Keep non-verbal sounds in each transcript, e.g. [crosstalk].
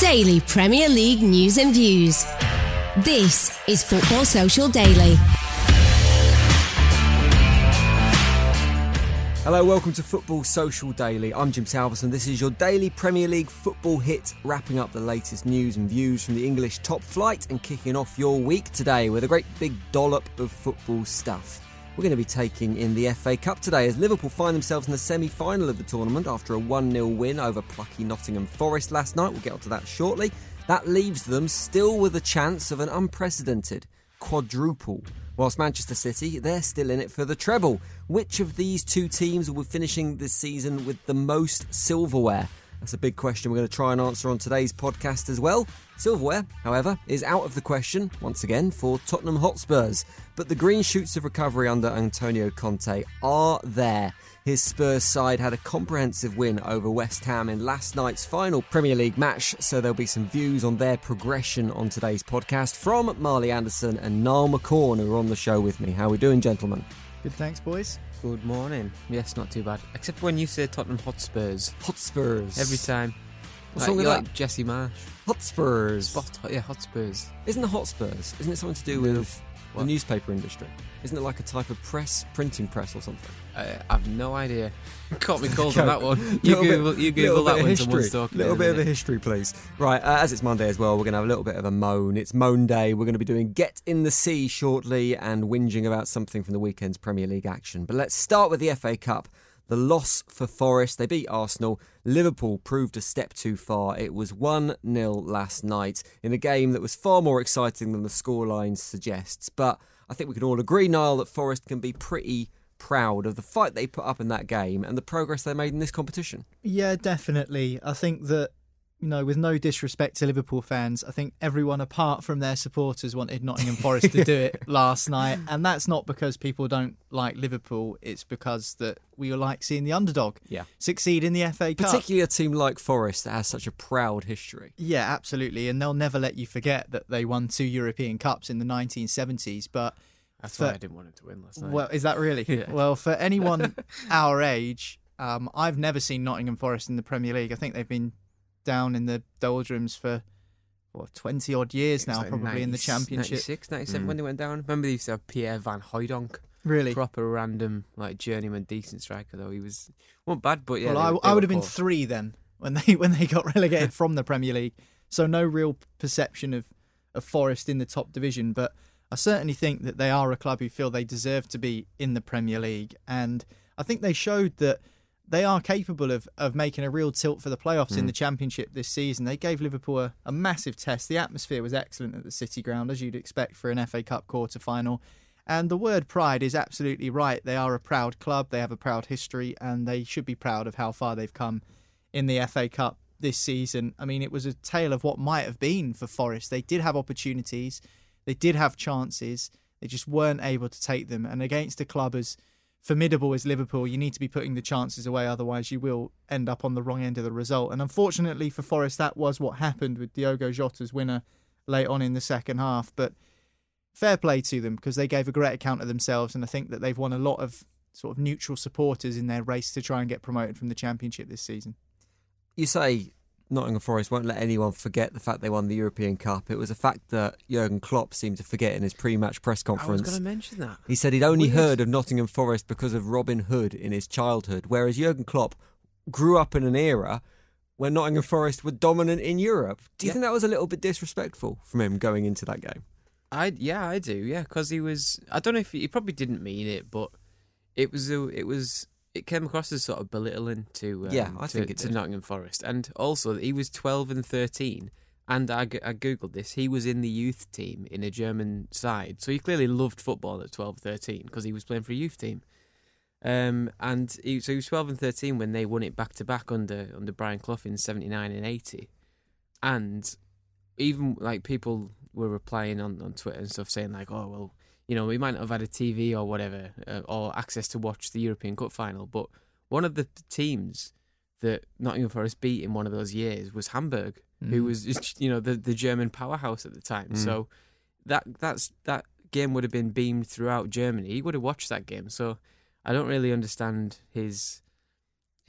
Daily Premier League news and views. This is Football Social Daily. Hello, welcome to Football Social Daily. I'm Jim Salverson. This is your daily Premier League football hit, wrapping up the latest news and views from the English top flight and kicking off your week today with a great big dollop of football stuff. We're going to be taking in the FA Cup today as Liverpool find themselves in the semi final of the tournament after a 1 0 win over plucky Nottingham Forest last night. We'll get onto that shortly. That leaves them still with a chance of an unprecedented quadruple. Whilst Manchester City, they're still in it for the treble. Which of these two teams will be finishing this season with the most silverware? That's a big question we're going to try and answer on today's podcast as well. Silverware, however, is out of the question once again for Tottenham Hotspurs. But the green shoots of recovery under Antonio Conte are there. His Spurs side had a comprehensive win over West Ham in last night's final Premier League match, so there'll be some views on their progression on today's podcast from Marley Anderson and Niall McCorn, who are on the show with me. How are we doing, gentlemen? Good, thanks, boys. Good morning. Yes, not too bad. Except when you say Tottenham Hotspurs. Hotspurs. Every time. What's wrong with that? like Jesse Marsch. Hotspurs. Spot, yeah, Hotspurs. Isn't the Hotspurs? Isn't it something to do No. With the newspaper industry? Isn't it like a type of press, printing press or something? I, I've no idea. Caught me cold on that one. [laughs] You Little bit- Google, you Google that one. someone's talking. little bit of a history, please. Right, uh, as it's Monday as well, we're going to have a little bit of a moan. It's Moan Day. We're going to be doing Get in the Sea shortly and whinging about something from the weekend's Premier League action. But let's start with the FA Cup. The loss for Forest. They beat Arsenal. Liverpool proved a step too far. It was 1 0 last night in a game that was far more exciting than the scoreline suggests. But I think we can all agree, Niall, that Forest can be pretty proud of the fight they put up in that game and the progress they made in this competition. Yeah, definitely. I think that, you know, with no disrespect to Liverpool fans, I think everyone apart from their supporters wanted Nottingham Forest to do it [laughs] last night. And that's not because people don't like Liverpool, it's because that we like seeing the underdog Yeah. succeed in the FA Cup. Particularly a team like Forest that has such a proud history. Yeah, absolutely. And they'll never let you forget that they won two European Cups in the 1970s. But That's for- why I didn't want him to win last night. Well, is that really? [laughs] Yeah. Well, for anyone [laughs] our age, um, I've never seen Nottingham Forest in the Premier League. I think they've been down in the doldrums for what twenty odd years now, like probably in the Championship. 96, 97 mm. when they went down. Remember they used to have Pierre Van Hooydonk. Really? Proper random, like journeyman, decent striker though. He was wasn't bad, but yeah. well, they I, they I would have been three then when they [laughs] when they got relegated [laughs] from the Premier League. So no real perception of of Forest in the top division, but I certainly think that they are a club who feel they deserve to be in the Premier League, and I think they showed that they are capable of, of making a real tilt for the playoffs in hmm. the Championship this season. They gave Liverpool a, a massive test. The atmosphere was excellent at the City Ground, as you'd expect for an FA Cup quarter final. And the word pride is absolutely right. They are a proud club, they have a proud history, and they should be proud of how far they've come in the FA Cup this season. I mean, it was a tale of what might have been for Forest. They did have opportunities, they did have chances, they just weren't able to take them. And against a club as formidable as Liverpool, you need to be putting the chances away, otherwise you will end up on the wrong end of the result. And unfortunately for Forest, that was what happened with Diogo Jota's winner late on in the second half. But fair play to them because they gave a great account of themselves, and I think that they've won a lot of sort of neutral supporters in their race to try and get promoted from the Championship this season. You say Nottingham Forest won't let anyone forget the fact they won the European Cup. It was a fact that Jurgen Klopp seemed to forget in his pre-match press conference. I was going to mention that. He said he'd only Weird. heard of Nottingham Forest because of Robin Hood in his childhood, whereas Jurgen Klopp grew up in an era when Nottingham Forest were dominant in Europe. Do you Yeah. think that was a little bit disrespectful from him going into that game? I yeah, I do. Yeah, because he was. I don't know if he, he probably didn't mean it, but it was. a- It was. It came across as sort of belittling to. Um, Yeah, I to, think it to did. Nottingham Forest, and also he was twelve and thirteen. And I, I googled this. He was in the youth team in a German side, so he clearly loved football at 12, 13 because he was playing for a youth team. Um, and he, so he was twelve and thirteen when they won it back to back under under Brian Clough in seventy nine and eighty, and even like people were replying on, on Twitter and stuff saying like, oh well, you know, we might not have had a TV or whatever uh, or access to watch the European Cup final, but one of the teams that Nottingham Forest beat in one of those years was Hamburg, who Mm. was [laughs] you know the the German powerhouse at the time. Mm. So that that's that game would have been beamed throughout Germany. He would have watched that game. So I don't really understand his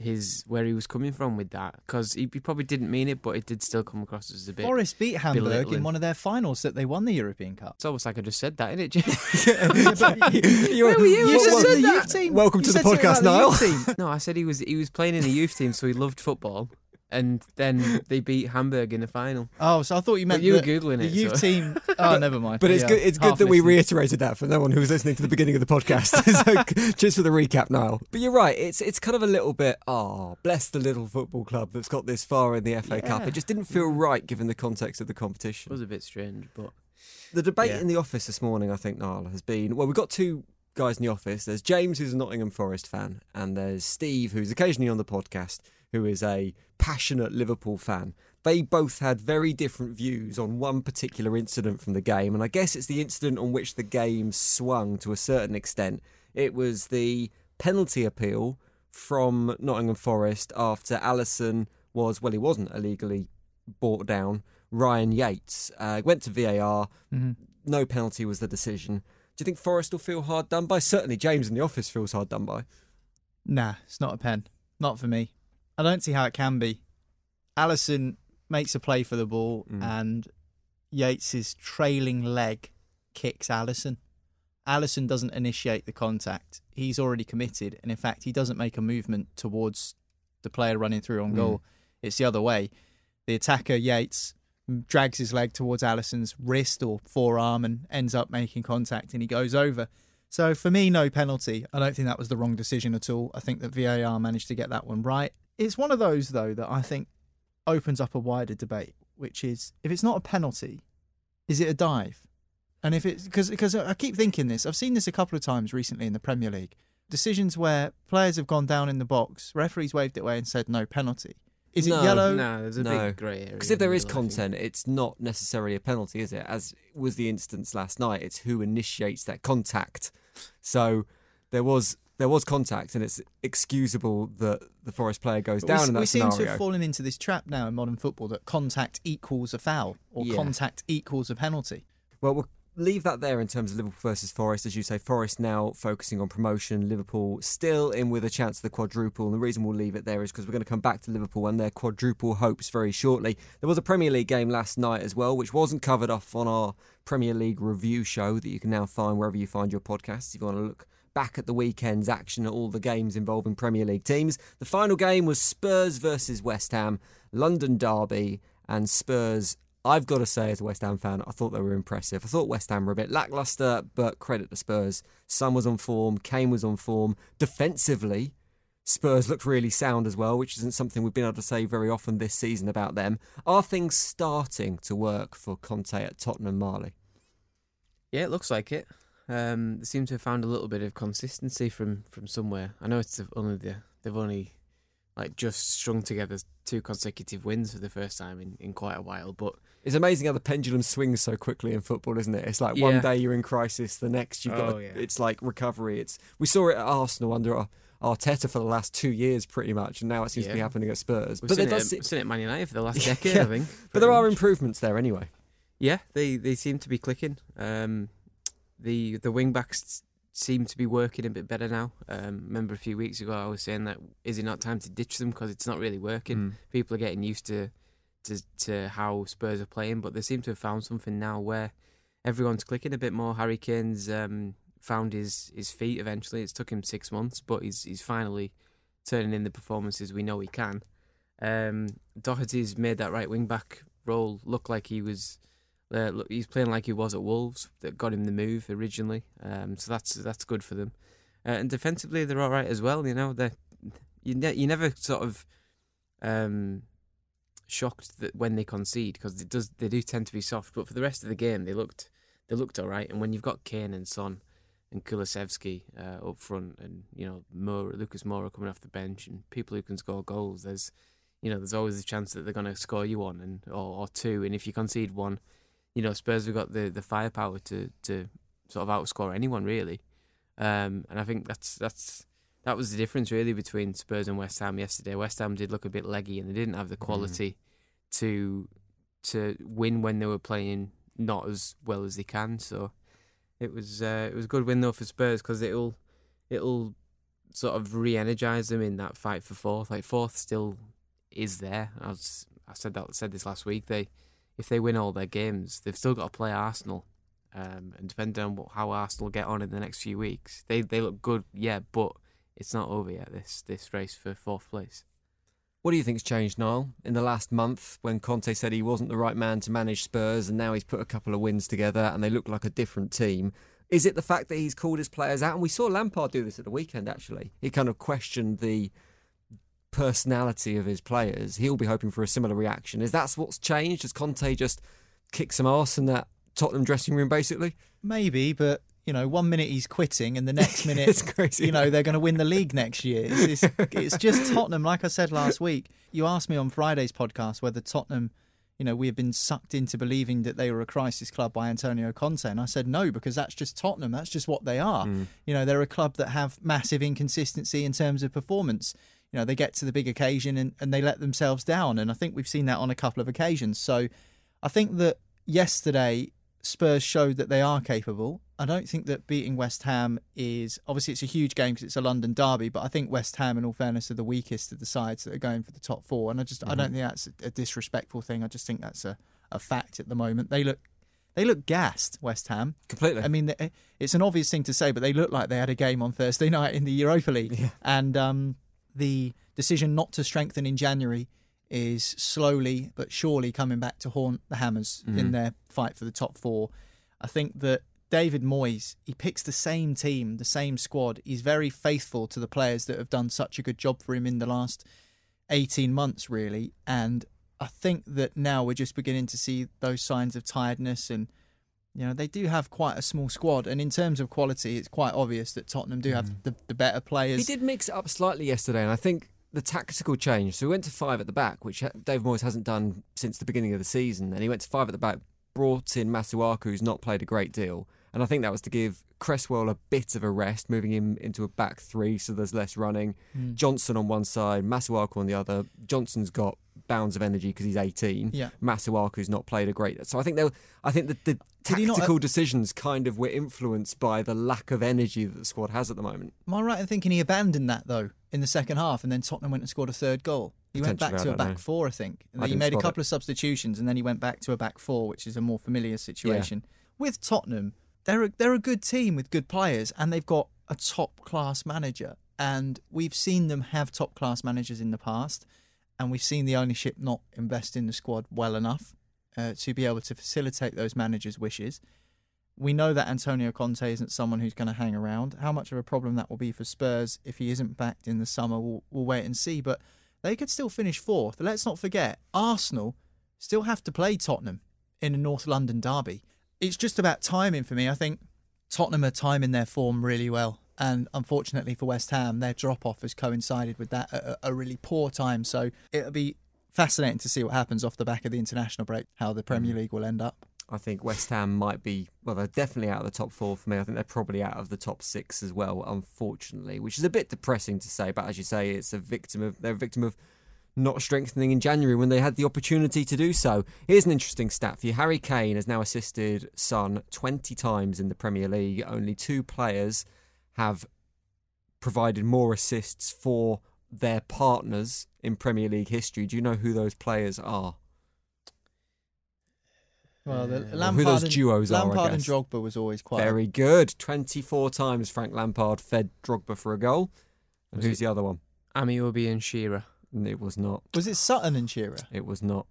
his where he was coming from with that because he, he probably didn't mean it, but it did still come across as a bit. Forest beat Hamburg in one of their finals that they won the European Cup. It's almost like I just said that, isn't it? [laughs] You- Where [laughs] were you? You Well, said the that- youth team. Welcome You to the podcast, about the Niall. youth team. [laughs] no, I said he was he was playing in the youth team, so he loved football, and then [laughs] they beat Hamburg in the final. Oh, so I thought you meant you were Googling the it, youth so- team. [laughs] Oh, never mind. But it's Yeah, good. It's good that we listening. reiterated that for no one who was listening to the beginning of the podcast. [laughs] so, just for the recap, Niall. But you're right. It's it's kind of a little bit. Oh, bless the little football club that's got this far in the FA Cup. It just didn't feel right given the context of the competition. It competition. was a bit strange, but The debate Yeah. in the office this morning, I think, Niall, has been well, we've got two guys in the office. There's James, who's a Nottingham Forest fan, and there's Steve, who's occasionally on the podcast, who is a passionate Liverpool fan. They both had very different views on one particular incident from the game, and I guess it's the incident on which the game swung to a certain extent. It was the penalty appeal from Nottingham Forest after Alisson was, well, he wasn't illegally brought down. Ryan Yates uh, went to VAR. Mhm. No penalty was the decision. Do you think Forest will feel hard done by? Certainly, James in the office feels hard done by. Nah, it's not a pen. Not for me. I don't see how it can be. Alisson makes a play for the ball, Mm. and Yates's trailing leg kicks Alisson. Alisson doesn't initiate the contact. He's already committed, and in fact, he doesn't make a movement towards the player running through on Mm. goal. It's the other way. The attacker Yates drags his leg towards Alisson's wrist or forearm and ends up making contact, and he goes over. So for me, no penalty. I don't think that was the wrong decision at all. I think that VAR managed to get that one right. It's one of those though that I think opens up a wider debate, which is if it's not a penalty, is it a dive? And if it's because because I keep thinking this, I've seen this a couple of times recently in the Premier League. Decisions where players have gone down in the box, referees waved it away and said no penalty. Is No, it yellow? no, there's a No. big grey area. Because if there is middle, I think. content, it's not necessarily a penalty, is it? As was the instance last night, it's who initiates that contact. So there was there was contact, and it's excusable that the Forest player goes But down we, in that we seem to have fallen into this trap now in modern football that contact equals a foul or Yeah. contact equals a penalty. Well, we'll leave that there in terms of Liverpool versus Forest. As you say, Forest now focusing on promotion. Liverpool still in with a chance of the quadruple. And the reason we'll leave it there is because we're going to come back to Liverpool and their quadruple hopes very shortly. There was a Premier League game last night as well, which wasn't covered off on our Premier League review show that you can now find wherever you find your podcasts if you want to look back at the weekend's action at all the games involving Premier League teams. The final game was Spurs versus West Ham, London Derby, and Spurs. I've got to say, as a West Ham fan, I thought they were impressive. I thought West Ham were a bit lacklustre, but credit to Spurs. Son was on form, Kane was on form. Defensively, Spurs looked really sound as well, which isn't something we've been able to say very often this season about them. Are things starting to work for Conte at Tottenham, Marley? Yeah, it looks like it. Um, they seem to have found a little bit of consistency from, from somewhere. I know it's only the they've only like just strung together two consecutive wins for the first time in, in quite a while. But It's amazing how the pendulum swings so quickly in football, isn't it? It's like one day you're in crisis, the next you've got. Oh, a- yeah. It's like recovery. It's we saw it at Arsenal under Arteta for the last two years, pretty much, and now it seems to be happening at Spurs. we've but seen, there it, does, se- seen it at Man United for the last [laughs] decade, Yeah. I think. but there pretty are improvements there anyway. Yeah, they they seem to be clicking. Um, the the wing backs seem to be working a bit better now. Um, remember a few weeks ago I was saying that is it not time to ditch them because it's not really working. Mm. People are getting used to, to to how Spurs are playing, but they seem to have found something now where everyone's clicking a bit more. Harry Kane's um, found his his feet eventually. It's took him six months, but he's he's finally turning in the performances we know he can. Um, Doherty's made that right wing back role look like he was. Uh, look, he's playing like he was at Wolves that got him the move originally. Um, so that's that's good for them. Uh, and defensively, they're all right as well. You know, they you ne- you never sort of um, shocked that when they concede because it does they do tend to be soft. But for the rest of the game, they looked they looked all right. And when you've got Kane and Son and Kulusevski uh, up front, and you know Lucas Moura coming off the bench, and people who can score goals, there's you know there's always a chance that they're going to score you one and or, or two. And if you concede one, you know Spurs have got the, the firepower to to sort of outscore anyone really. Um, and I think that's that's that was the difference really between Spurs and West Ham yesterday. West Ham did look a bit leggy and they didn't have the quality to to win when they were playing not as well as they can. So it was uh, it was a good win though for Spurs because it'll it'll sort of re-energize them in that fight for fourth. Like fourth still is there. I was I said that said this last week. They if they win all their games, they've still got to play Arsenal. Um, and depending on what, how Arsenal get on in the next few weeks, they they look good, yeah, but it's not over yet. This this race for fourth place. What do you think's changed, Niall, in the last month when Conte said he wasn't the right man to manage Spurs and now he's put a couple of wins together and they look like a different team? Is it the fact that he's called his players out? And we saw Lampard do this at the weekend, actually. He kind of questioned the personality of his players. He'll be hoping for a similar reaction. Is that what's changed? Has Conte just kicked some arse in that Tottenham dressing room, basically? Maybe, but you know, one minute he's quitting, and the next [laughs] minute, It's crazy. You know, they're going to win the league next year. It's, it's, [laughs] it's just Tottenham. Like I said last week, you asked me on Friday's podcast whether Tottenham, you know, we have been sucked into believing that they were a crisis club by Antonio Conte, and I said no because that's just Tottenham. That's just what they are. Mm. You know, they're a club that have massive inconsistency in terms of performance. You know, they get to the big occasion and, and they let themselves down, and I think we've seen that on a couple of occasions. So, I think that yesterday Spurs showed that they are capable. I don't think that beating West Ham is obviously it's a huge game because it's a London derby, but I think West Ham, in all fairness, are the weakest of the sides that are going for the top four, and I just I don't think that's a, disrespectful thing. I just think that's a, a fact at the moment. They look they look gassed, West Ham. Completely. I mean, it's an obvious thing to say, but they look like they had a game on Thursday [laughs] night in the Europa League, and um, the decision not to strengthen in January is slowly but surely coming back to haunt the Hammers in mm. their fight for the top four. I think that David Moyes, he picks the same team, the same squad. He's very faithful to the players that have done such a good job for him in the last 18 months, really. And I think that now we're just beginning to see those signs of tiredness and you know, they do have quite a small squad, and in terms of quality, it's quite obvious that Tottenham do have the, the better players. He did mix it up slightly yesterday, and I think the tactical change. So we went to five at the back, which Dave Moyes hasn't done since the beginning of the season, and he went to five at the back, brought in Masuaku, who's not played a great deal, and I think that was to give Cresswell a bit of a rest, moving him into a back three, so there's less running. Hmm. Johnson on one side, Masuaku on the other. Johnson's got bounds of energy because he's 18. Yeah. Masuaku's not played a great. So I think they, I think that the Did he not- uh tactical decisions kind of were influenced by the lack of energy that the squad has at the moment. Am I right in thinking he abandoned that though in the second half, and then Tottenham went and scored a third goal? He went back to a back know. four, I think. And I he made a couple of substitutions, and then he went back to a back four, which is a more familiar situation. With Tottenham, they're a, they're a good team with good players, and they've got a top class manager. And we've seen them have top class managers in the past, and we've seen the ownership not invest in the squad well enough uh, to be able to facilitate those managers' wishes. We know that Antonio Conte isn't someone who's going to hang around. How much of a problem that will be for Spurs if he isn't backed in the summer, we'll, we'll wait and see. But they could still finish fourth. Let's not forget, Arsenal still have to play Tottenham in a North London derby. It's just about timing for me. I think Tottenham are timing their form really well And unfortunately for West Ham, their drop off has coincided with that at a, a really poor time. So it'll be fascinating to see what happens off the back of the international break, how the Premier mm. League will end up. I think West Ham might be, well, they're definitely out of the top four for me. I think they're probably out of the top six as well, unfortunately, which is a bit depressing to say. But as you say, it's a victim of, they're a victim of not strengthening in January when they had the opportunity to do so. Here's an interesting stat for you Harry Kane has now assisted Son 20 times in the Premier League. Only two players have provided more assists for their partners in Premier League history. Do you know who those players are? Well, the, uh, who Lampard, those and, duos are, Lampard and. Drogba was always quite a- Very good. 24 times Frank Lampard fed Drogba for a goal. And Was who's the other one? Ameobi and Shearer. And It was not. Was it Sutton and Shearer? It was not.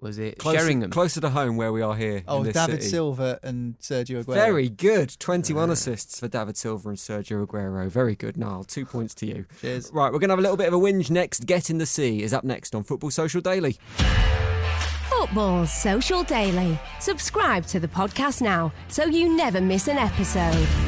Was it Closer, Sheringham? closer to home where we are here. Oh, in this David city. Silva and Sergio Aguero. Very good. 21 assists for David Silva and Sergio Aguero. Very good, Niall. Two points to you. Cheers. Right, we're going to have a little bit of a whinge next. Get in the Sea is up next on Football Social Daily. Football Social Daily. Subscribe to the podcast now so you never miss an episode.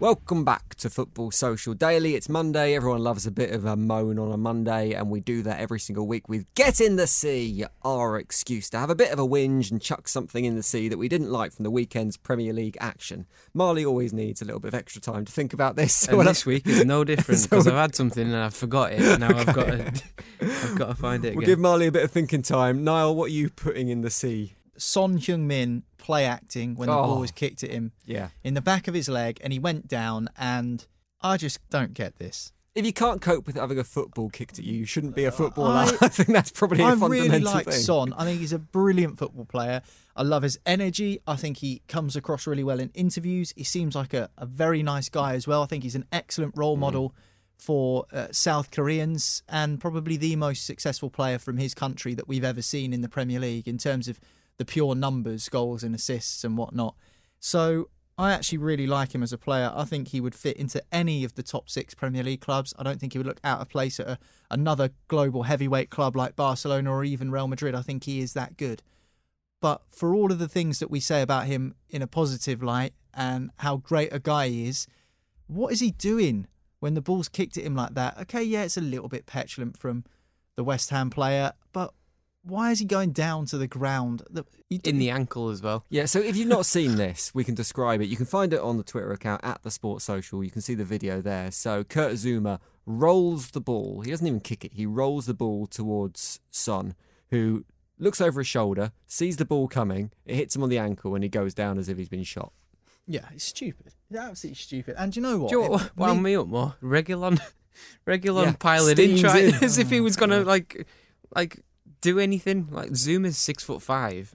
Welcome back to Football Social Daily. It's Monday. Everyone loves a bit of a moan on a Monday, and we do that every single week with Get in the Sea, our excuse to have a bit of a whinge and chuck something in the sea that we didn't like from the weekend's Premier League action. Marley always needs a little bit of extra time to think about this. So And [laughs] when I- this week is no [laughs] different because we- I've had something and I've forgot it. and [laughs] Now I've got to, I've got to find it We'll again. give Marley a bit of thinking time. Niall, what are you putting in the sea? Son Heung-min play acting when the Oh. ball was kicked at him Yeah. in the back of his leg and he went down and I just don't get this. If you can't cope with having a football kicked at you, you shouldn't be a footballer. I, [laughs] I- think that's probably a I fundamental I really like thing. Son. I think he's a brilliant football player. I love his energy. I think he comes across really well in interviews. He seems like a, a very nice guy as well. I think he's an excellent role Mm. model for uh, South Koreans and probably the most successful player from his country that we've ever seen in the Premier League in terms of the pure numbers, goals and assists and whatnot. So I actually really like him as a player. I think he would fit into any of the top six Premier League clubs. I don't think he would look out of place at a, another global heavyweight club like Barcelona or even Real Madrid. I think he is that good. But for all of the things that we say about him in a positive light and how great a guy he is, what is he doing when the ball's kicked at him like that? Okay, yeah, it's a little bit petulant from the West Ham player, but why is he going down to the ground? In the ankle as well. Yeah, so if you've not seen this, we can describe it. You can find it on the Twitter account at the Sports Social. You can see the video there. So Kurt Zouma rolls the ball. He doesn't even kick it. He rolls the ball towards Son, who looks over his shoulder, sees the ball coming. It hits him on the ankle, and he goes down as if he's been shot. yeah, it's stupid. It's absolutely stupid. And you know what? Do you know what wound me- me up more? Reguilon, [laughs] Reguilon Yeah, piling in, trying in. [laughs] as if he was gonna like, like do anything. Like Zouma's six foot five,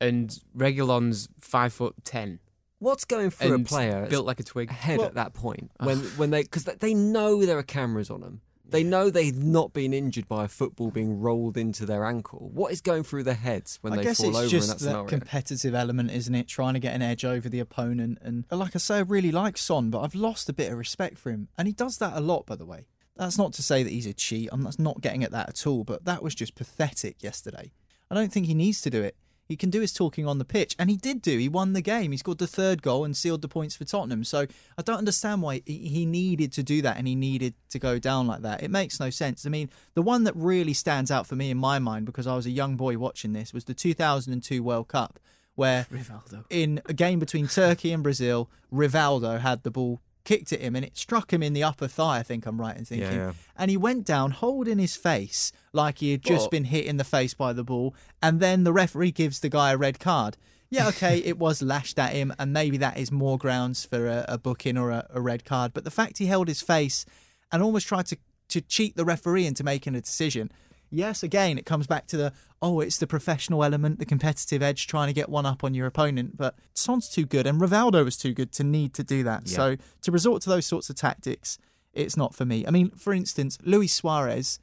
and Reguilon's five foot ten, What's going through and a player built like a twig. head Well- at that point when [sighs] when they because they know there are cameras on them. They know they've not been injured by a football being rolled into their ankle. What is going through their heads when I they guess fall it's over just in that that scenario? competitive element, isn't it? Trying to get an edge over the opponent. And like I say, I really like Son, but I've lost a bit of respect for him. And he does that a lot, by the way. That's not to say that he's a cheat. I'm that's not getting at that at all. But that was just pathetic yesterday. I don't think he needs to do it. He can do his talking on the pitch, and he did do. He won the game. He scored the third goal and sealed the points for Tottenham. So I don't understand why he needed to do that and he needed to go down like that. It makes no sense. I mean, the one that really stands out for me in my mind because I was a young boy watching this was the 2002 World Cup, where Rivaldo. in a game between Turkey and Brazil, Rivaldo had the ball kicked at him and it struck him in the upper thigh. I think I'm right in thinking, yeah. and he went down holding his face like he had just been hit in the face by the ball, and then the referee gives the guy a red card. Yeah, okay, [laughs] it was lashed at him, and maybe that is more grounds for a, a booking or a, a red card. But the fact he held his face and almost tried to to cheat the referee into making a decision. Yes, again, it comes back to the oh, it's the professional element, the competitive edge, trying to get one up on your opponent. But Son's too good, and Rivaldo was too good to need to do that. Yeah. So to resort to those sorts of tactics, it's not for me. I mean, for instance, Luis Suarez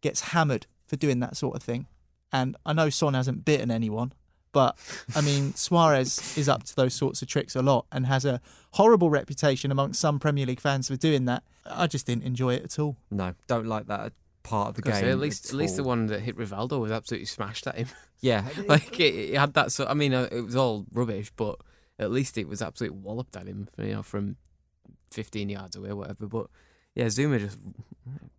gets hammered for doing that sort of thing, and I know Son hasn't bitten anyone. But I mean, [laughs] Suarez is up to those sorts of tricks a lot and has a horrible reputation amongst some Premier League fans for doing that. I just didn't enjoy it at all. No, don't like that part of the game. At least, at at least the one that hit Rivaldo was absolutely smashed at him. [laughs] Yeah, like it, it had that. So I mean, uh, it was all rubbish, but at least it was absolutely walloped at him. You know, from 15 yards away, or whatever. But yeah, Zouma just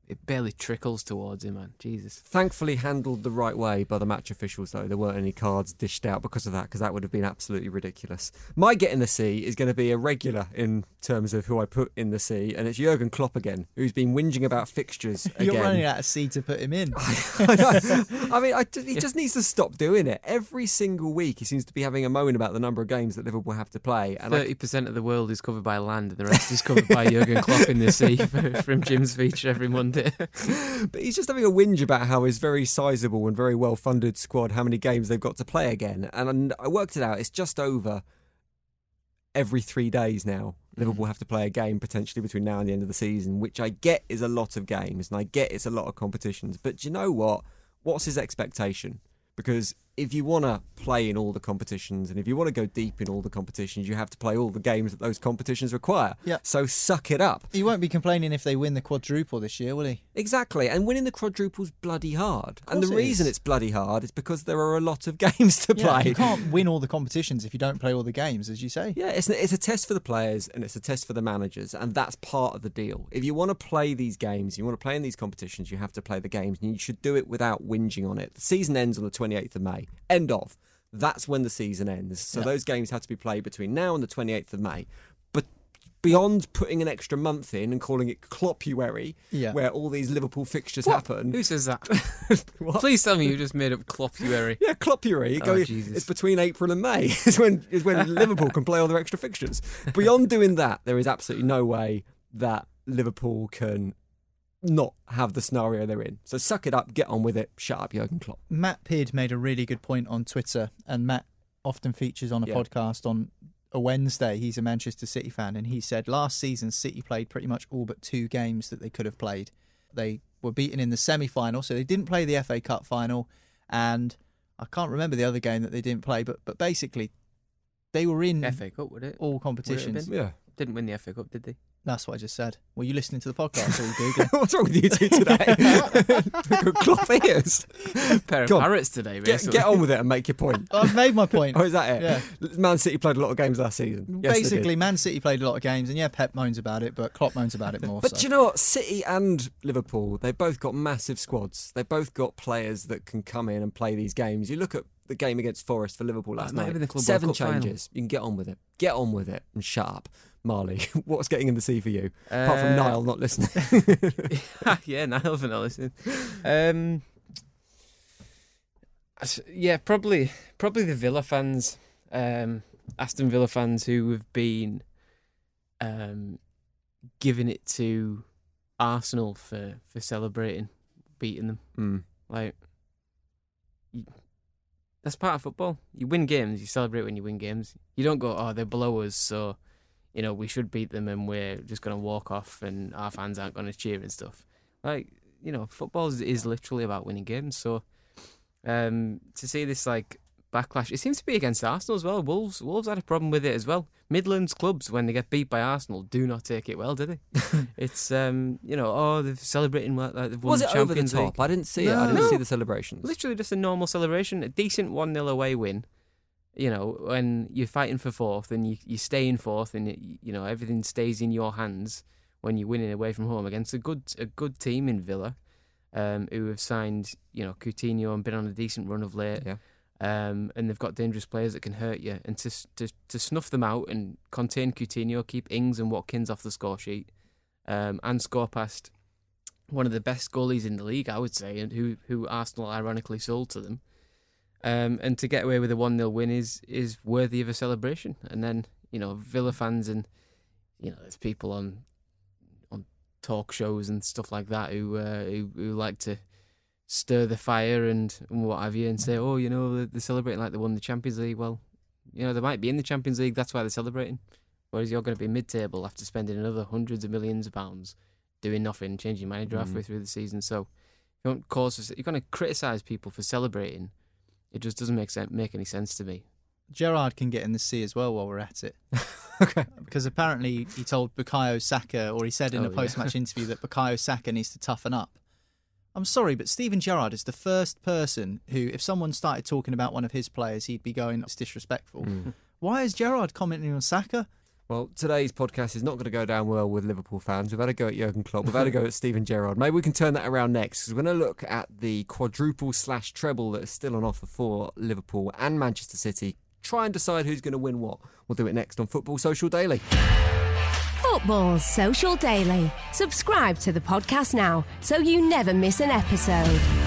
it barely trickles towards him, man. Jesus. Thankfully handled the right way by the match officials, though. There weren't any cards dished out because of that, because that would have been absolutely ridiculous. My get in the sea is going to be a regular in terms of who I put in the sea, and it's Jurgen Klopp again, who's been whinging about fixtures [laughs] You're again. running out of seed to put him in. [laughs] [laughs] I mean, I, he just needs to stop doing it. Every single week, he seems to be having a moan about the number of games that Liverpool have to play. And Thirty percent of the world is covered by land, and the rest is covered by Jurgen Klopp in the sea from Jim's feature every Monday. [laughs] but he's just having a whinge about how his very sizable and very well funded squad, how many games they've got to play again. And I worked it out, it's just over every three days now. Liverpool have to play a game potentially between now and the end of the season, which I get is a lot of games and I get it's a lot of competitions. But do you know what? What's his expectation? Because if you want to play in all the competitions and if you want to go deep in all the competitions, you have to play all the games that those competitions require. Yeah. So suck it up. He won't be complaining if they win the quadruple this year, will he? Exactly, and winning the quadruple's bloody hard. And the it reason is. it's bloody hard is because there are a lot of [laughs] games to Yeah, play. you can't win all the competitions if you don't play all the games, as you say. Yeah, it's, it's a test for the players and it's a test for the managers, and that's part of the deal. If you want to play these games, you want to play in these competitions, you have to play the games, and you should do it without whinging on it. The season ends on the 28th of May. End of. That's when the season ends. So Yeah. those games have to be played between now and the 28th of May. But beyond putting an extra month in and calling it Clopuary, Yeah. where all these Liverpool fixtures happen. Who says that? [laughs] [laughs] What? Please tell me you just made up Clopuary. [laughs] Yeah, Clopuary. It Oh, Jesus. it's between April and May. is when is when Liverpool can play all their extra fixtures. Beyond doing that, there is absolutely no way that Liverpool can not have the scenario they're in. So suck it up, get on with it. Shut up, Jurgen Klopp. Matt Pidd made a really good point on Twitter, and Matt often features on a Yeah. podcast on a Wednesday. He's a Manchester City fan, and he said last season City played pretty much all but two games that they could have played. They were beaten in the semi final, so they didn't play the FA Cup final, and I can't remember the other game that they didn't play, but but basically they were in FA Cup, would it? all Would it competitions. Yeah. Didn't win the FA Cup, did they? That's what I just said. Were you listening to the podcast or were you Googling? What's wrong with you two today? [laughs] Klopp [laughs] ears. Pair of Go on. parrots today, Get, basically. get on with it and make your point. I've made my point. Oh, is that it? Yeah. Man City played a lot of games last season. Yes, they did. Basically, Man City played a lot of games, and yeah, Pep moans about it, but Klopp moans about it more. But so. do you know what? City and Liverpool, they've both got massive squads. They've both got players that can come in and play these games. You look at the game against Forest for Liverpool last might night. have been the Club World Seven Cup final. changes. You can get on with it. Get on with it and shut up. Marley, [laughs] what's getting in the sea for you? Apart from Uh, Niall not listening. [laughs] yeah, Niall for not listening. Um, yeah, probably, probably the Villa fans, um, Aston Villa fans who have been um, giving it to Arsenal for for celebrating beating them. Mm. Like, you, that's part of football. You win games, you celebrate when you win games. You don't go, oh, they're below us, so you know we should beat them, and we're just going to walk off, and our fans aren't going to cheer and stuff. Like, you know, football is, is literally about winning games. So, um, to see this like backlash. It seems to be against Arsenal as well. Wolves Wolves had a problem with it as well. Midlands clubs, when they get beat by Arsenal, do not take it well, do they? [laughs] it's um, you know, oh, they're celebrating like they've won Was the it over the top? League. I didn't see it. I didn't No. see the celebrations. Literally just a normal celebration, a decent one 0 away win. You know, when you're fighting for fourth and you you stay in fourth, and you, you know everything stays in your hands when you're winning away from home against a good a good team in Villa, um, who have signed you know Coutinho and been on a decent run of late. Yeah. Um, and they've got dangerous players that can hurt you, and to, to to snuff them out and contain Coutinho, keep Ings and Watkins off the score sheet, um, and score past one of the best goalies in the league, I would say, and who who Arsenal ironically sold to them. Um, and to get away with a one 0 win is is worthy of a celebration. And then you know Villa fans and you know there's people on on talk shows and stuff like that who uh, who, who like to stir the fire and, and what have you, and say, oh, you know, they're, celebrating like they won the Champions League. Well, you know, they might be in the Champions League. That's why they're celebrating. Whereas you're going to be mid-table after spending another hundreds of millions of pounds doing nothing, changing manager halfway through the season. So you don't cause you're going to criticise people for celebrating. It just doesn't make sense, make any sense to me. Gerrard can get in the sea as well while we're at it. [laughs] okay. Because apparently he told Bukayo Saka, or he said in Oh, a post-match [laughs] interview that Bukayo Saka needs to toughen up. I'm sorry, but Steven Gerrard is the first person who, if someone started talking about one of his players, he'd be going, it's disrespectful. Hmm. Why is Gerrard commenting on Saka? Well, today's podcast is not going to go down well with Liverpool fans. We've had a go at Jurgen Klopp. We've had a go at Steven Gerrard. Maybe we can turn that around next because we're going to look at the quadruple slash treble that is still on offer for Liverpool and Manchester City. Try and decide who's going to win what. We'll do it next on Football Social Daily. Football Social Daily. Subscribe to the podcast now so you never miss an episode.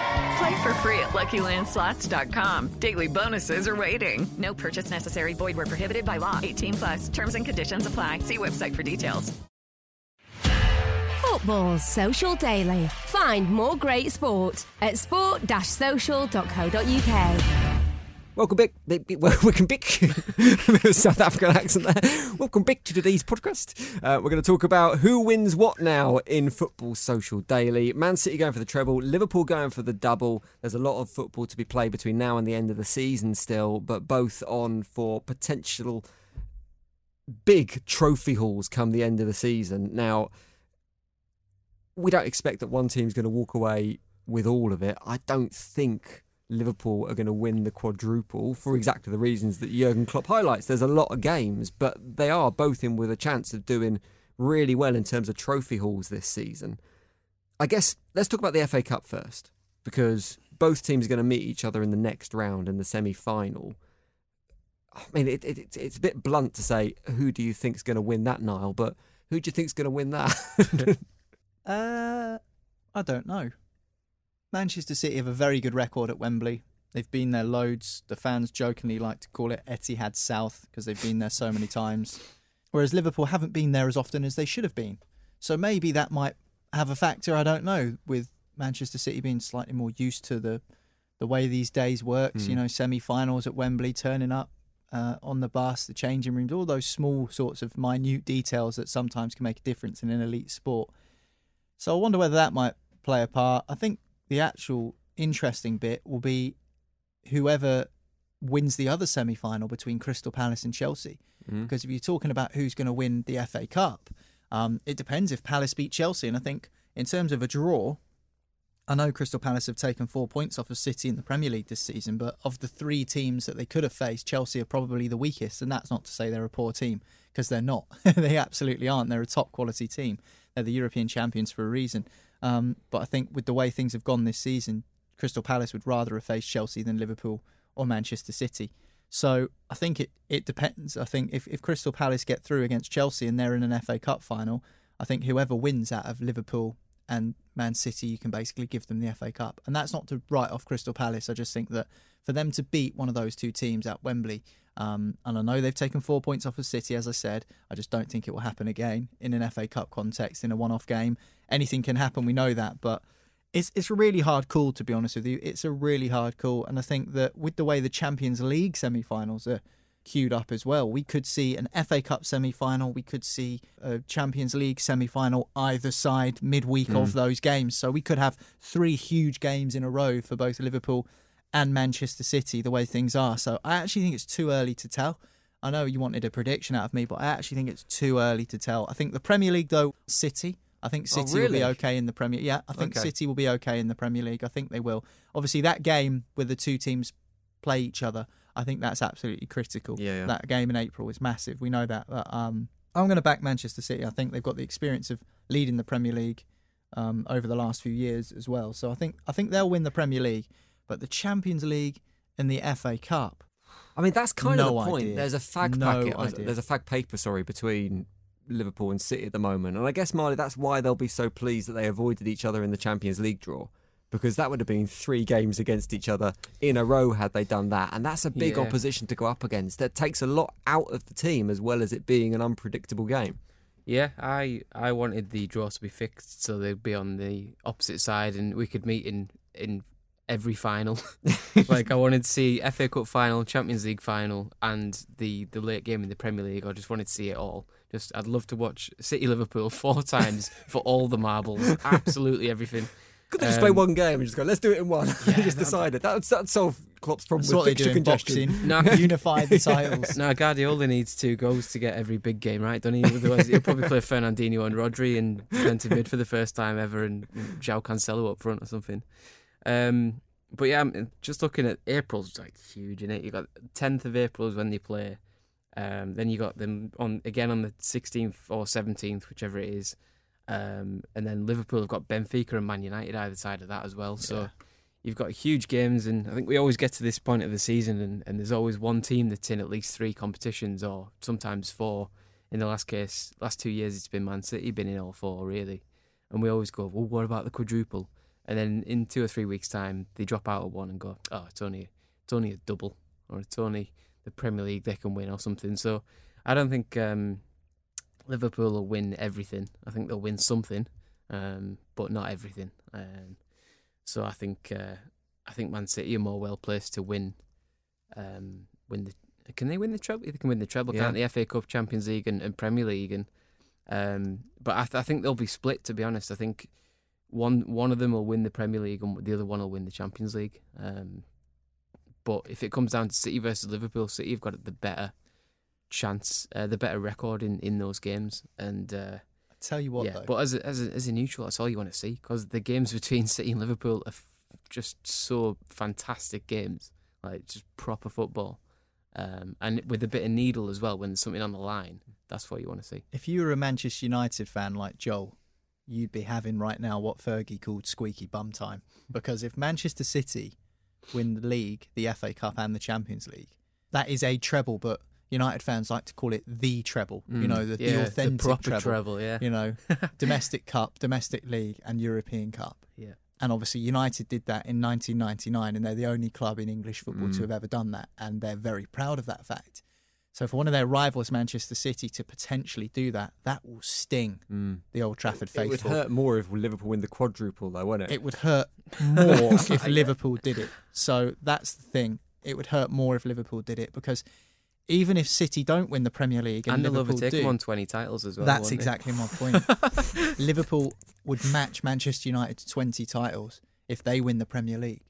Play for free at LuckyLandSlots.com. Daily bonuses are waiting. No purchase necessary. Void were prohibited by law. 18 plus. Terms and conditions apply. See website for details. Football Social Daily. Find more great sport at sport-social.co.uk. Welcome back. [laughs] Welcome back. [laughs] South African accent there. Welcome back to today's podcast. Uh, we're going to talk about who wins what now in Football Social Daily. Man City going for the treble, Liverpool going for the double. There's a lot of football to be played between now and the end of the season still, but both on for potential big trophy hauls come the end of the season. Now, we don't expect that one team's going to walk away with all of it. I don't think Liverpool are going to win the quadruple for exactly the reasons that Jurgen Klopp highlights. There's a lot of games, but they are both in with a chance of doing really well in terms of trophy hauls this season. I guess let's talk about the FA Cup first, because both teams are going to meet each other in the next round in the semi final. I mean, it, it, it's- a bit blunt to say who do you think's going to win that, Niall, but who do you think's going to win that? [laughs] Uh, I don't know. Manchester City have a very good record at Wembley. They've been there loads. The fans jokingly like to call it Etihad South because they've been there so many times. Whereas Liverpool haven't been there as often as they should have been. So maybe that might have a factor. I don't know. With Manchester City being slightly more used to the the way these days works, Hmm. you know, semi-finals at Wembley, turning up uh, on the bus, the changing rooms, all those small sorts of minute details that sometimes can make a difference in an elite sport. So I wonder whether that might play a part. I think the actual interesting bit will be whoever wins the other semi final between Crystal Palace and Chelsea. Mm. Because if you're talking about who's going to win the FA Cup, um, it depends if Palace beat Chelsea. And I think in terms of a draw, I know Crystal Palace have taken four points off of City in the Premier League this season, but of the three teams that they could have faced, Chelsea are probably the weakest. And that's not to say they're a poor team, because they're not. [laughs] they absolutely aren't. They're a top quality team. They're the European champions for a reason. Um, but I think with the way things have gone this season, Crystal Palace would rather have faced Chelsea than Liverpool or Manchester City. So I think it, it depends. I think if, if Crystal Palace get through against Chelsea and they're in an FA Cup final, I think whoever wins out of Liverpool and Man City, you can basically give them the FA Cup. And that's not to write off Crystal Palace. I just think that for them to beat one of those two teams at Wembley, um, and I know they've taken four points off of City, as I said, I just don't think it will happen again in an FA Cup context, in a one off game. Anything can happen, we know that, but it's it's a really hard call to be honest with you. It's a really hard call, and I think that with the way the Champions League semi-finals are queued up as well, we could see an FA Cup semi-final, we could see a Champions League semi-final either side midweek Mm. of those games. So we could have three huge games in a row for both Liverpool and Manchester City. The way things are, so I actually think it's too early to tell. I know you wanted a prediction out of me, but I actually think it's too early to tell. I think the Premier League, though, City. I think Oh, City will be okay in the Premier. Yeah, I think Okay. City will be okay in the Premier League. I think they will. Obviously, that game where the two teams play each other, I think that's absolutely critical. Yeah, yeah. That game in April is massive. We know that. But, um, I'm going to back Manchester City. I think they've got the experience of leading the Premier League um, over the last few years as well. So I think I think they'll win the Premier League, but the Champions League and the FA Cup. I mean, that's kind No of the point. idea. There's a fag No packet. idea. There's a fag paper, sorry, between Liverpool and City at the moment, and I guess Marley, that's why they'll be so pleased that they avoided each other in the Champions League draw. Because that would have been three games against each other in a row had they done that. And that's a big Yeah. opposition to go up against. That takes a lot out of the team as well as it being an unpredictable game. Yeah, I I wanted the draw to be fixed so they'd be on the opposite side and we could meet in in every final. [laughs] like I wanted to see FA Cup final, Champions League final, and the the late game in the Premier League. I just wanted to see it all. Just I'd love to watch City Liverpool [laughs] four times for all the marbles, [laughs] absolutely everything. Could they just play Um, one game and just go, let's do it in one? just decided. That would that'd solve Klopp's problem That's with what they fixture do congestion. boxing. [laughs] No. Unify the titles. No, Guardiola needs two goals to get every big game right, don't he? Otherwise, he'll probably play Fernandinho and Rodri in defensive mid for the first time ever, and João Cancelo up front or something. Um, but yeah, I'm just looking at April's like huge in it. You got 10th of April is when they play. Um, then you got them on again on the 16th or 17th, whichever it is. Um, and then Liverpool have got Benfica and Man United either side of that as well. So you've got huge games, and I think we always get to this point of the season, and, and there's always one team that's in at least three competitions, or sometimes four. In the last case, last two years, it's been Man City, been in all four really, and we always go, well, what about the quadruple? And then in two or three weeks' time, they drop out of one and go, oh, it's only it's only a double, or it's only the Premier League they can win or something. So I don't think um, Liverpool will win everything. I think they'll win something, um, but not everything. Um, so I think uh, I think Man City are more well placed to win. Um, win the can they win the treble? They can win the treble, Yeah. can't they? FA Cup, Champions League, and, and Premier League, and um, but I, th- I think they'll be split. To be honest, I think one one of them will win the Premier League, and the other one will win the Champions League. Um, but if it comes down to City versus Liverpool, City have got the better chance, uh, the better record in, in those games, and. Uh, I tell you what, yeah, though. but as a, as a, as a neutral, that's all you want to see because the games [laughs] between City and Liverpool are f- just so fantastic games, like just proper football, um, and with a bit of needle as well when there's something on the line. That's what you want to see. If you were a Manchester United fan like Joel, you'd be having right now what Fergie called squeaky bum time. [laughs] Because if Manchester City win the league, the FA Cup, and the Champions League, that is a treble. But United fans like to call it the treble. you Mm, know, the, yeah, the the proper treble. treble, yeah. You know, [laughs] domestic cup, domestic league, and European Cup. Yeah. And obviously, United did that in 1999, and they're the only club in English football Mm. to have ever done that, and they're very proud of that fact. So, for one of their rivals, Manchester City, to potentially do that, that will sting the Old Trafford Mm. It would hurt more if Liverpool win the quadruple, though, wouldn't it? It would hurt more [laughs] if [laughs] Liverpool did it. So that's the thing. It would hurt more if Liverpool did it because even if City don't win the Premier League and, And they'll Liverpool overtake do, them on 20 titles as well. that's won't exactly my point. [laughs] Liverpool would match Manchester United to 20 titles if they win the Premier League.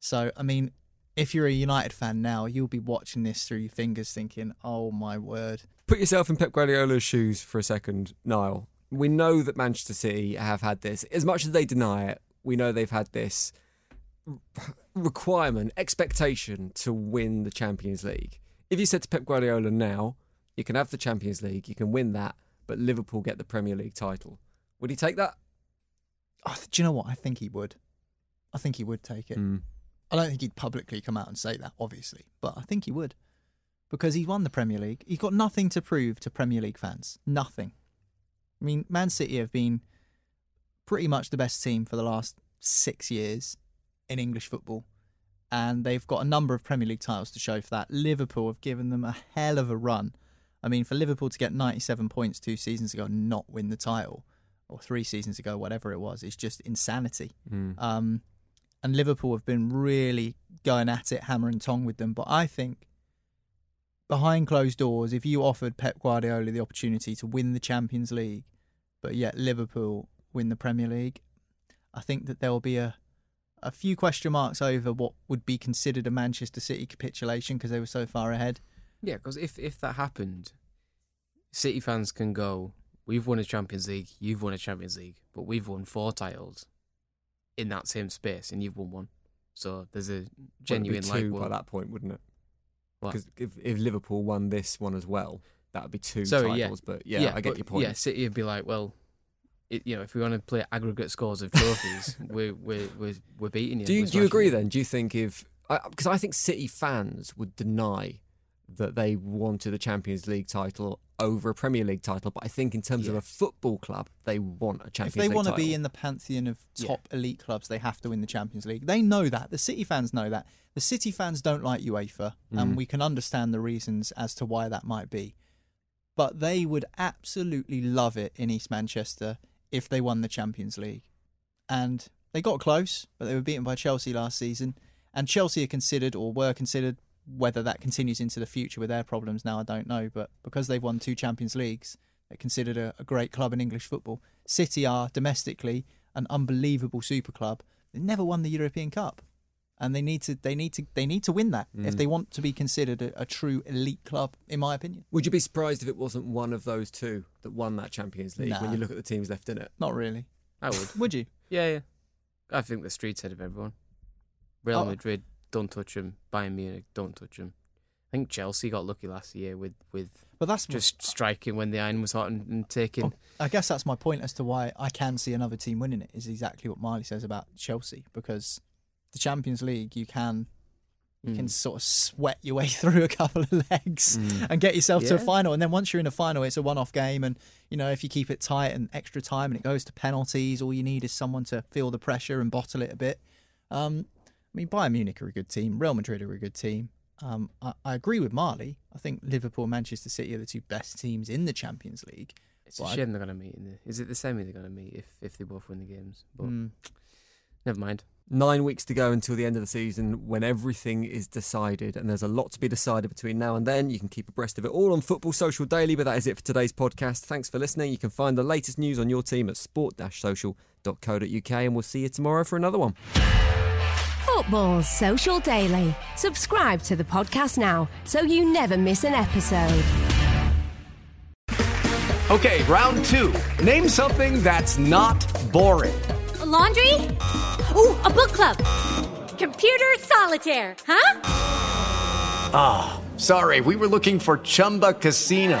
So, I mean, if you're a United fan now, you'll be watching this through your fingers thinking, oh my word. Put yourself in Pep Guardiola's shoes for a second, Niall. We know that Manchester City have had this. As much as they deny it, we know they've had this requirement, expectation to win the Champions League. If you said to Pep Guardiola now, you can have the Champions League, you can win that, but Liverpool get the Premier League title, would he take that? Oh, do you know what? I think he would. I think he would take it. Mm. I don't think he'd publicly come out and say that, obviously, but I think he would because he's won the Premier League. He's got nothing to prove to Premier League fans. Nothing. I mean, Man City have been pretty much the best team for the last six years in English football, and they've got a number of Premier League titles to show for that. Liverpool have given them a hell of a run. I mean, for Liverpool to get 97 points two seasons ago and not win the title, or three seasons ago, whatever it was, is just insanity. Mm. Um, and Liverpool have been really going at it, hammer and tong with them. But I think behind closed doors, if you offered Pep Guardiola the opportunity to win the Champions League, but yet Liverpool win the Premier League, I think that there will be a a few question marks over what would be considered a Manchester City capitulation because they were so far ahead. Yeah, because if if that happened, City fans can go. We've won a Champions League. You've won a Champions League, but we've won four titles in that same space, and you've won one. So there's a genuine well, two like by that point, wouldn't it? Because if, if Liverpool won this one as well, that would be two Sorry, titles. yeah. But yeah, I get but, your point. Yeah, City would be like, well, it, you know, if we want to play aggregate scores of trophies, [laughs] we're, we're we're we're beating you. Do you, do you agree then? Do you think if because I, think City fans would deny that they wanted a Champions League title over a Premier League title, but I think in terms of a football club, they want a Champions if they League want to title. be in the pantheon of Yeah. top elite clubs, they have to win the Champions League. They know that. The City fans know that. The City fans don't like UEFA, Mm. and we can understand the reasons as to why that might be. But they would absolutely love it in East Manchester if they won the Champions League. And they got close, but they were beaten by Chelsea last season. And Chelsea are considered, or were considered, whether that continues into the future with their problems now, I don't know. But because they've won two Champions Leagues, they're considered a, a great club in English football. City are domestically an unbelievable super club. They never won the European Cup, and they need to they need to they need to win that if Mm. they want to be considered a, a true elite club, in my opinion. Would you be surprised if it wasn't one of those two that won that Champions League when you look at the teams left in it? Not really. I would. Would you? Yeah, yeah. I think the streets ahead of everyone. Real Oh. Madrid, don't touch them. Bayern Munich, don't touch them. I think Chelsea got lucky last year with with But that's just striking when the iron was hot and, and taking. I guess that's my point as to why I can see another team winning it. Is exactly what Marley says about Chelsea because the Champions League you can you can Mm. sort of sweat your way [laughs] through a couple of legs Mm. and get yourself to a final. And then once you're in a final, it's a one-off game. And you know if you keep it tight and extra time and it goes to penalties, all you need is someone to feel the pressure and bottle it a bit. Um, I mean, Bayern Munich are a good team. Real Madrid are a good team. Um, I, I agree with Marley. I think Liverpool and Manchester City are the two best teams in the Champions League. It's a But I- shame they're going to meet. In the, is it the semi they're going to meet if, if they both win the games? But Mm. never mind. Nine weeks to go until the end of the season when everything is decided, and there's a lot to be decided between now and then. You can keep abreast of it all on Football Social Daily, but that is it for today's podcast. Thanks for listening. You can find the latest news on your team at sport-social.co.uk, and we'll see you tomorrow for another one. Football Social Daily. Subscribe to the podcast now so you never miss an episode. Okay, round two. Name something that's not boring. A laundry? Ooh, a book club. Computer solitaire, huh? Ah, sorry, we were looking for Chumba Casino.